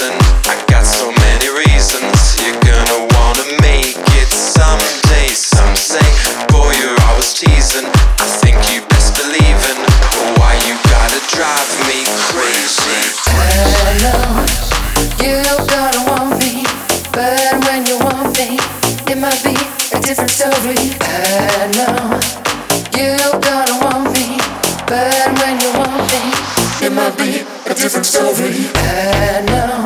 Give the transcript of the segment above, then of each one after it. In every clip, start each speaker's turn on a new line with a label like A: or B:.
A: I got so many reasons. You're gonna wanna make it someday. Some say, boy, you're always teasing. I think you best believe in why you gotta drive me crazy.
B: Hello, you gotta want me, but when you want me, it might be a different story. Hello, you gotta want me, but when you want me, it might be a different story. Hello,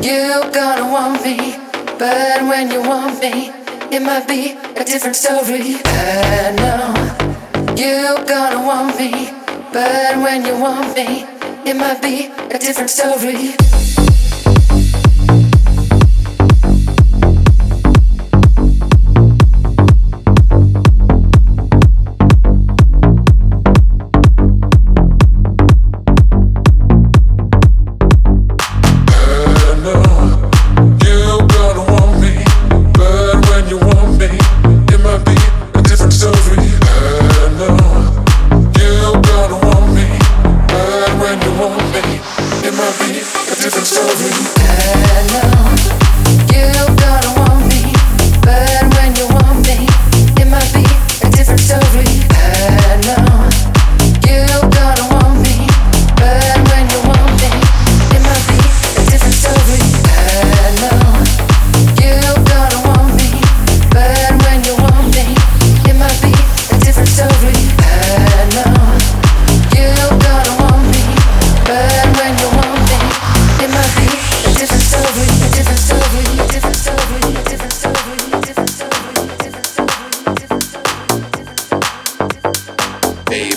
B: you're gonna want me, but when you want me, it might be a different story. Hello, you're gonna want me, but when you want me, it might be a different story.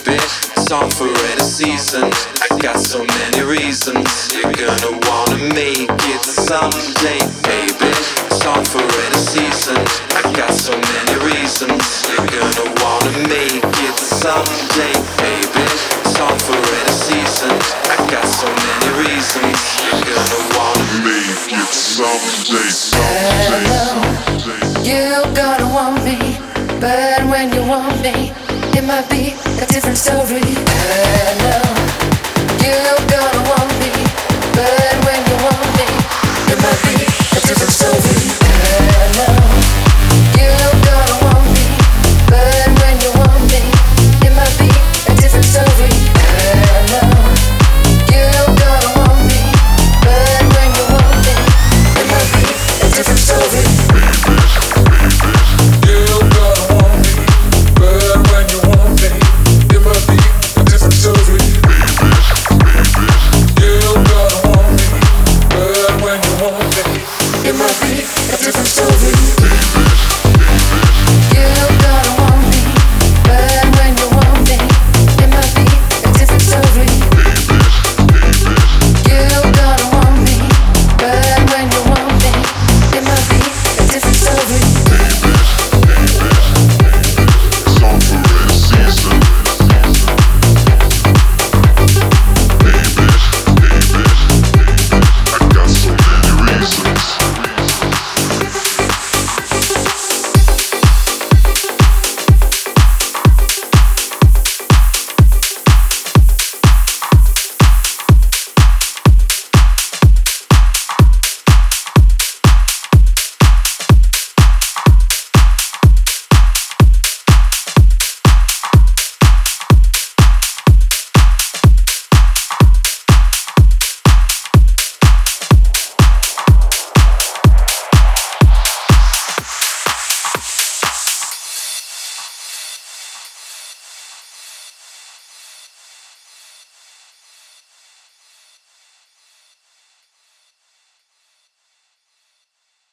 A: Baby, song for any season. I got so many reasons. You're gonna wanna make it someday, baby. Song for any season. I got so many reasons. You're gonna wanna make it someday, baby. Song for any season. I got so many reasons. You're gonna wanna
C: Make it someday,
B: Hello, you gotta want me, but when you want me, it might be a different story. I know you're gonna want me.